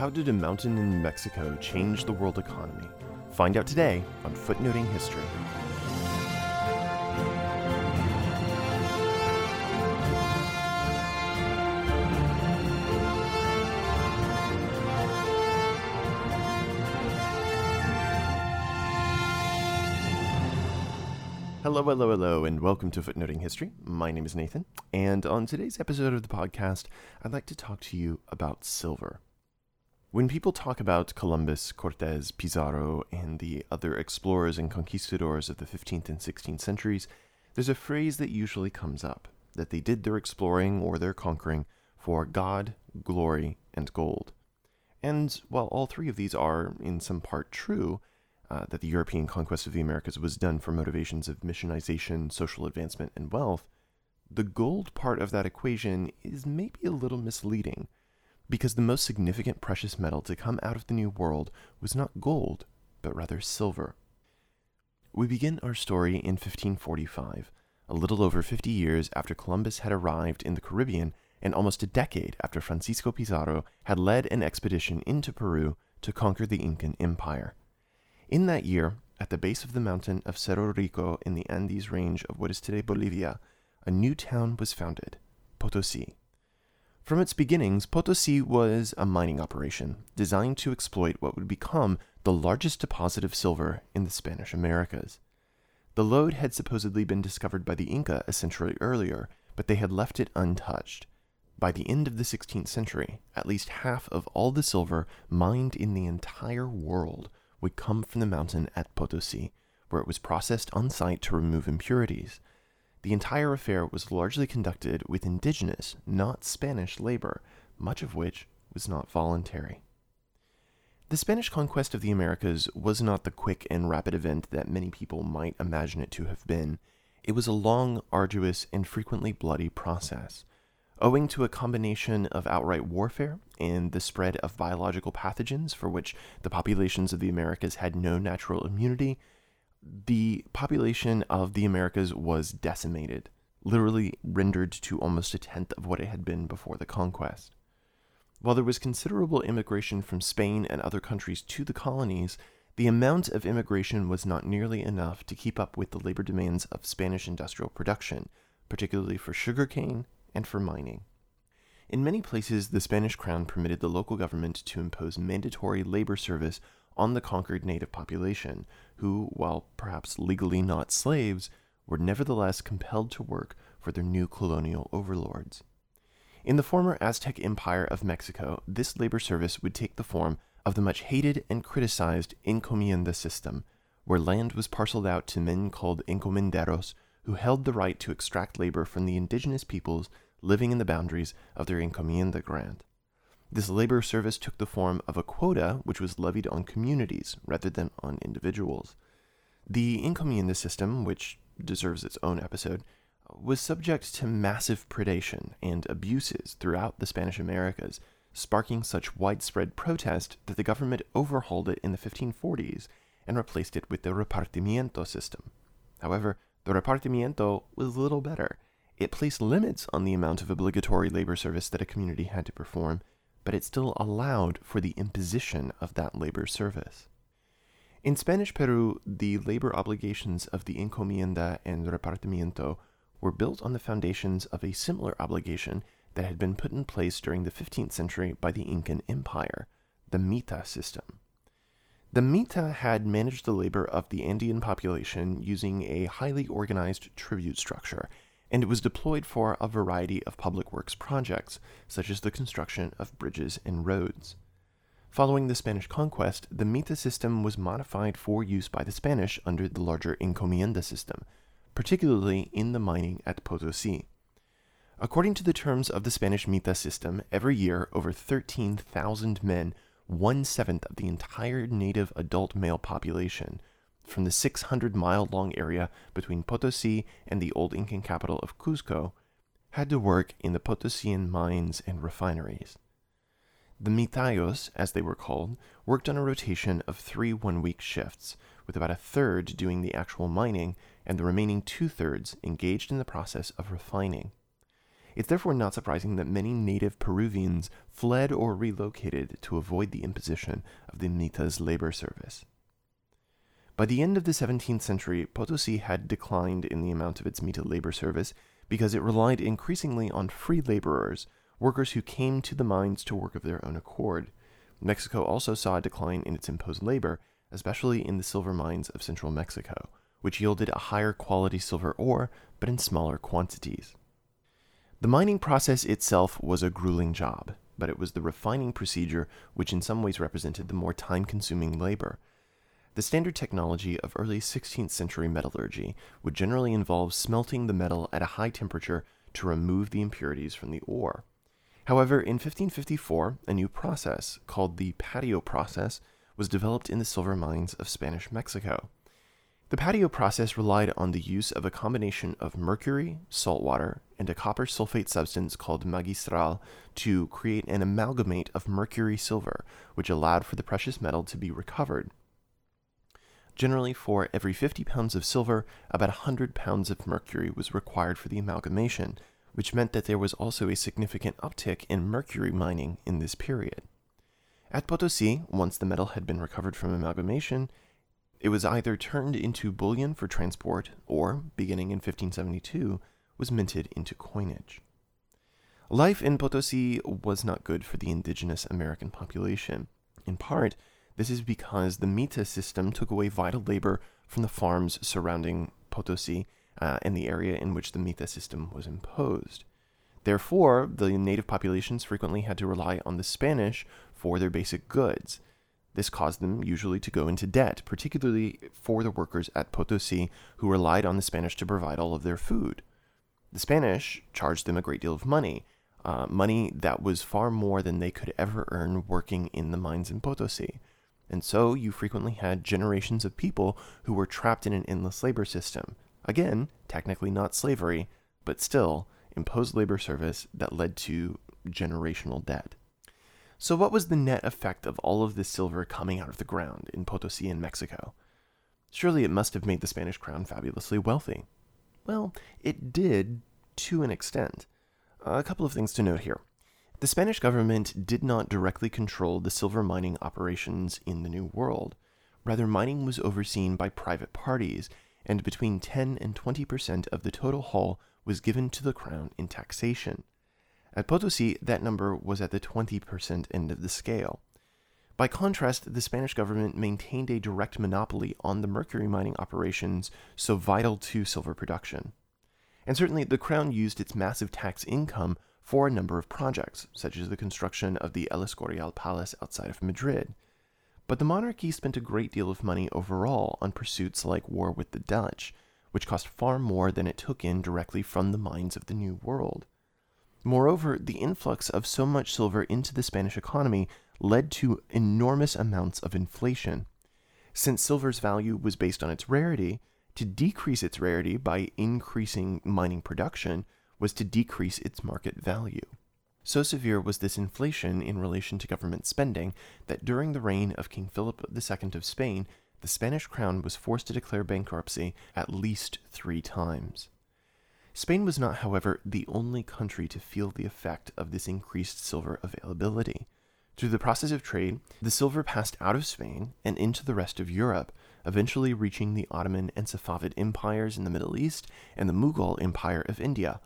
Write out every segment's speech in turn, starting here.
How did a mountain in Mexico change the world economy? Find out today on Footnoting History. Hello, hello, hello, and welcome to Footnoting History. My name is Nathan, and on today's episode of the podcast, I'd like to talk to you about silver. When people talk about Columbus, Cortez, Pizarro, and the other explorers and conquistadors of the 15th and 16th centuries, there's a phrase that usually comes up that they did their exploring or their conquering for God, glory, and gold. And while all three of these are, in some part, true, uh, that the European conquest of the Americas was done for motivations of missionization, social advancement, and wealth, the gold part of that equation is maybe a little misleading because the most significant precious metal to come out of the New World was not gold, but rather silver. We begin our story in 1545, a little over 50 years after Columbus had arrived in the Caribbean and almost a decade after Francisco Pizarro had led an expedition into Peru to conquer the Incan Empire. In that year, at the base of the mountain of Cerro Rico in the Andes range of what is today Bolivia, a new town was founded, Potosi. From its beginnings, Potosi was a mining operation designed to exploit what would become the largest deposit of silver in the Spanish Americas. The lode had supposedly been discovered by the Inca a century earlier, but they had left it untouched. By the end of the 16th century, at least half of all the silver mined in the entire world would come from the mountain at Potosi, where it was processed on site to remove impurities. The entire affair was largely conducted with indigenous, not Spanish, labor, much of which was not voluntary. The Spanish conquest of the Americas was not the quick and rapid event that many people might imagine it to have been. It was a long, arduous, and frequently bloody process. Owing to a combination of outright warfare and the spread of biological pathogens for which the populations of the Americas had no natural immunity, the population of the Americas was decimated, literally rendered to almost a tenth of what it had been before the conquest. While there was considerable immigration from Spain and other countries to the colonies, the amount of immigration was not nearly enough to keep up with the labor demands of Spanish industrial production, particularly for sugarcane and for mining. In many places, the Spanish crown permitted the local government to impose mandatory labor service on the conquered native population, who, while perhaps legally not slaves, were nevertheless compelled to work for their new colonial overlords. In the former Aztec Empire of Mexico, this labor service would take the form of the much hated and criticized encomienda system, where land was parceled out to men called encomenderos, who held the right to extract labor from the indigenous peoples living in the boundaries of their encomienda grant. This labor service took the form of a quota which was levied on communities rather than on individuals. The encomienda system, which deserves its own episode, was subject to massive predation and abuses throughout the Spanish Americas, sparking such widespread protest that the government overhauled it in the 1540s and replaced it with the repartimiento system. However, the repartimiento was little better. It placed limits on the amount of obligatory labor service that a community had to perform, but it still allowed for the imposition of that labor service. In Spanish Peru, the labor obligations of the encomienda and repartimiento were built on the foundations of a similar obligation that had been put in place during the 15th century by the Incan Empire, the mita system. The mita had managed the labor of the Andean population using a highly organized tribute structure and it was deployed for a variety of public works projects, such as the construction of bridges and roads. Following the Spanish conquest, the Mita system was modified for use by the Spanish under the larger encomienda system, particularly in the mining at Potosi. According to the terms of the Spanish Mita system, every year over 13,000 men, one seventh of the entire native adult male population, from the 600 mile long area between Potosi and the old Incan capital of Cuzco had to work in the Potosian mines and refineries. The mitayos, as they were called, worked on a rotation of three one week shifts, with about a third doing the actual mining and the remaining two thirds engaged in the process of refining. It's therefore not surprising that many native Peruvians fled or relocated to avoid the imposition of the Mita's labor service. By the end of the 17th century, Potosi had declined in the amount of its Mita labor service because it relied increasingly on free laborers, workers who came to the mines to work of their own accord. Mexico also saw a decline in its imposed labor, especially in the silver mines of central Mexico, which yielded a higher quality silver ore, but in smaller quantities. The mining process itself was a grueling job, but it was the refining procedure which in some ways represented the more time consuming labor. The standard technology of early 16th century metallurgy would generally involve smelting the metal at a high temperature to remove the impurities from the ore. However, in 1554, a new process, called the patio process, was developed in the silver mines of Spanish Mexico. The patio process relied on the use of a combination of mercury, salt water, and a copper sulfate substance called magistral to create an amalgamate of mercury silver, which allowed for the precious metal to be recovered. Generally, for every 50 pounds of silver, about 100 pounds of mercury was required for the amalgamation, which meant that there was also a significant uptick in mercury mining in this period. At Potosi, once the metal had been recovered from amalgamation, it was either turned into bullion for transport or, beginning in 1572, was minted into coinage. Life in Potosi was not good for the indigenous American population. In part, this is because the Mita system took away vital labor from the farms surrounding Potosi uh, and the area in which the Mita system was imposed. Therefore, the native populations frequently had to rely on the Spanish for their basic goods, this caused them usually to go into debt, particularly for the workers at Potosi who relied on the Spanish to provide all of their food. The Spanish charged them a great deal of money, uh, money that was far more than they could ever earn working in the mines in Potosi. And so you frequently had generations of people who were trapped in an endless labor system. Again, technically not slavery, but still imposed labor service that led to generational debt. So, what was the net effect of all of this silver coming out of the ground in Potosi in Mexico? Surely it must have made the Spanish crown fabulously wealthy. Well, it did to an extent. A couple of things to note here. The Spanish government did not directly control the silver mining operations in the New World. Rather, mining was overseen by private parties, and between 10 and 20 percent of the total haul was given to the crown in taxation. At Potosi, that number was at the 20% end of the scale. By contrast, the Spanish government maintained a direct monopoly on the mercury mining operations so vital to silver production. And certainly, the crown used its massive tax income for a number of projects, such as the construction of the El Escorial Palace outside of Madrid. But the monarchy spent a great deal of money overall on pursuits like war with the Dutch, which cost far more than it took in directly from the mines of the New World. Moreover, the influx of so much silver into the Spanish economy led to enormous amounts of inflation. Since silver's value was based on its rarity, to decrease its rarity by increasing mining production was to decrease its market value. So severe was this inflation in relation to government spending that during the reign of King Philip II of Spain, the Spanish crown was forced to declare bankruptcy at least three times. Spain was not, however, the only country to feel the effect of this increased silver availability. Through the process of trade, the silver passed out of Spain and into the rest of Europe, eventually reaching the Ottoman and Safavid empires in the Middle East and the Mughal Empire of India,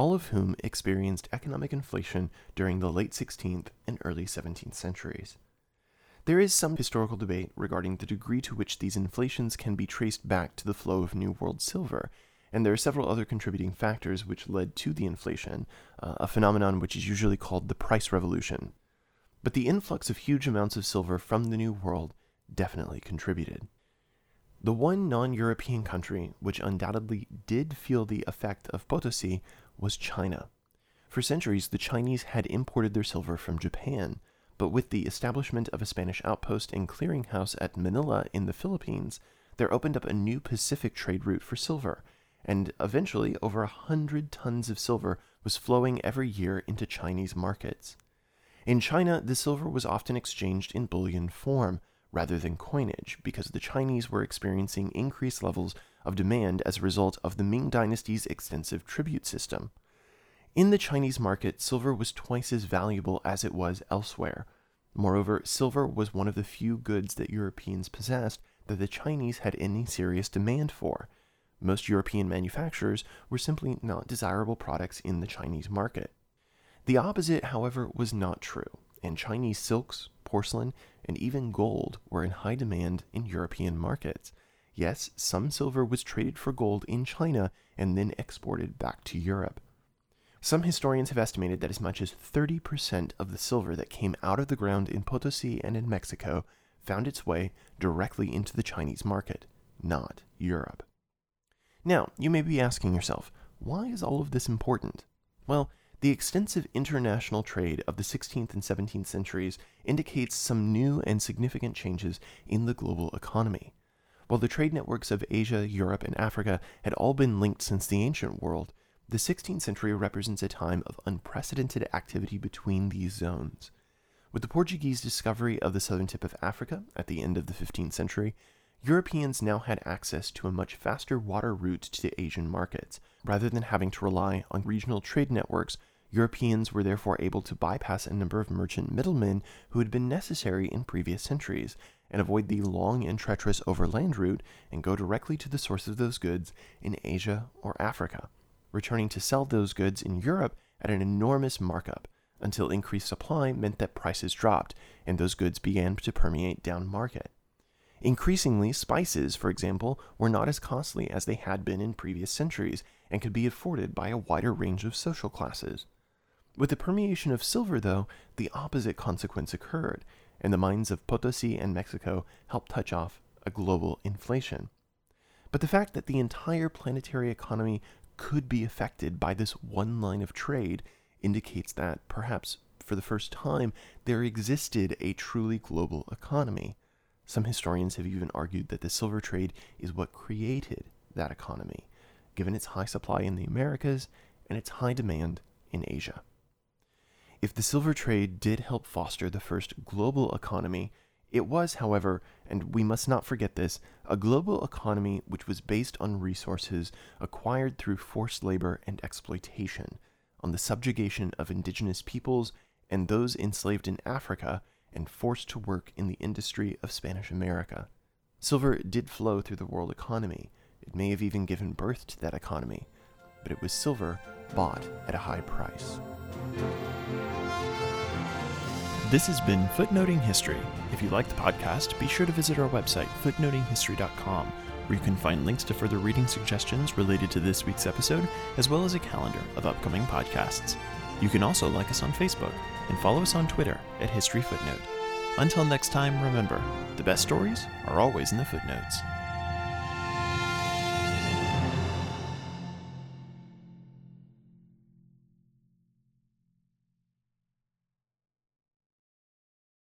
all of whom experienced economic inflation during the late 16th and early 17th centuries. There is some historical debate regarding the degree to which these inflations can be traced back to the flow of New World silver and there are several other contributing factors which led to the inflation, uh, a phenomenon which is usually called the price revolution. But the influx of huge amounts of silver from the New World definitely contributed. The one non European country which undoubtedly did feel the effect of Potosi was China. For centuries, the Chinese had imported their silver from Japan, but with the establishment of a Spanish outpost and clearinghouse at Manila in the Philippines, there opened up a new Pacific trade route for silver, and eventually over a hundred tons of silver was flowing every year into Chinese markets. In China, the silver was often exchanged in bullion form rather than coinage because the Chinese were experiencing increased levels of demand as a result of the Ming Dynasty's extensive tribute system. In the Chinese market, silver was twice as valuable as it was elsewhere. Moreover, silver was one of the few goods that Europeans possessed that the Chinese had any serious demand for. Most European manufacturers were simply not desirable products in the Chinese market. The opposite, however, was not true, and Chinese silks, porcelain, and even gold were in high demand in European markets. Yes, some silver was traded for gold in China and then exported back to Europe. Some historians have estimated that as much as 30% of the silver that came out of the ground in Potosi and in Mexico found its way directly into the Chinese market, not Europe. Now, you may be asking yourself, why is all of this important? Well, the extensive international trade of the 16th and 17th centuries indicates some new and significant changes in the global economy. While the trade networks of Asia, Europe, and Africa had all been linked since the ancient world, the 16th century represents a time of unprecedented activity between these zones. With the Portuguese discovery of the southern tip of Africa at the end of the 15th century, Europeans now had access to a much faster water route to the Asian markets. Rather than having to rely on regional trade networks, Europeans were therefore able to bypass a number of merchant middlemen who had been necessary in previous centuries and avoid the long and treacherous overland route and go directly to the source of those goods in Asia or Africa returning to sell those goods in Europe at an enormous markup until increased supply meant that prices dropped and those goods began to permeate down market. Increasingly, spices, for example, were not as costly as they had been in previous centuries and could be afforded by a wider range of social classes. With the permeation of silver, though, the opposite consequence occurred, and the mines of Potosi and Mexico helped touch off a global inflation. But the fact that the entire planetary economy could be affected by this one line of trade indicates that, perhaps for the first time, there existed a truly global economy. Some historians have even argued that the silver trade is what created that economy, given its high supply in the Americas and its high demand in Asia. If the silver trade did help foster the first global economy, it was, however, and we must not forget this, a global economy which was based on resources acquired through forced labor and exploitation, on the subjugation of indigenous peoples and those enslaved in Africa and forced to work in the industry of Spanish America. Silver did flow through the world economy. It may have even given birth to that economy, but it was silver bought at a high price. This has been Footnoting History. If you like the podcast, be sure to visit our website, footnotinghistory.com, where you can find links to further reading suggestions related to this week's episode, as well as a calendar of upcoming podcasts. You can also like us on Facebook and follow us on Twitter at History Footnote. Until next time, remember the best stories are always in the footnotes.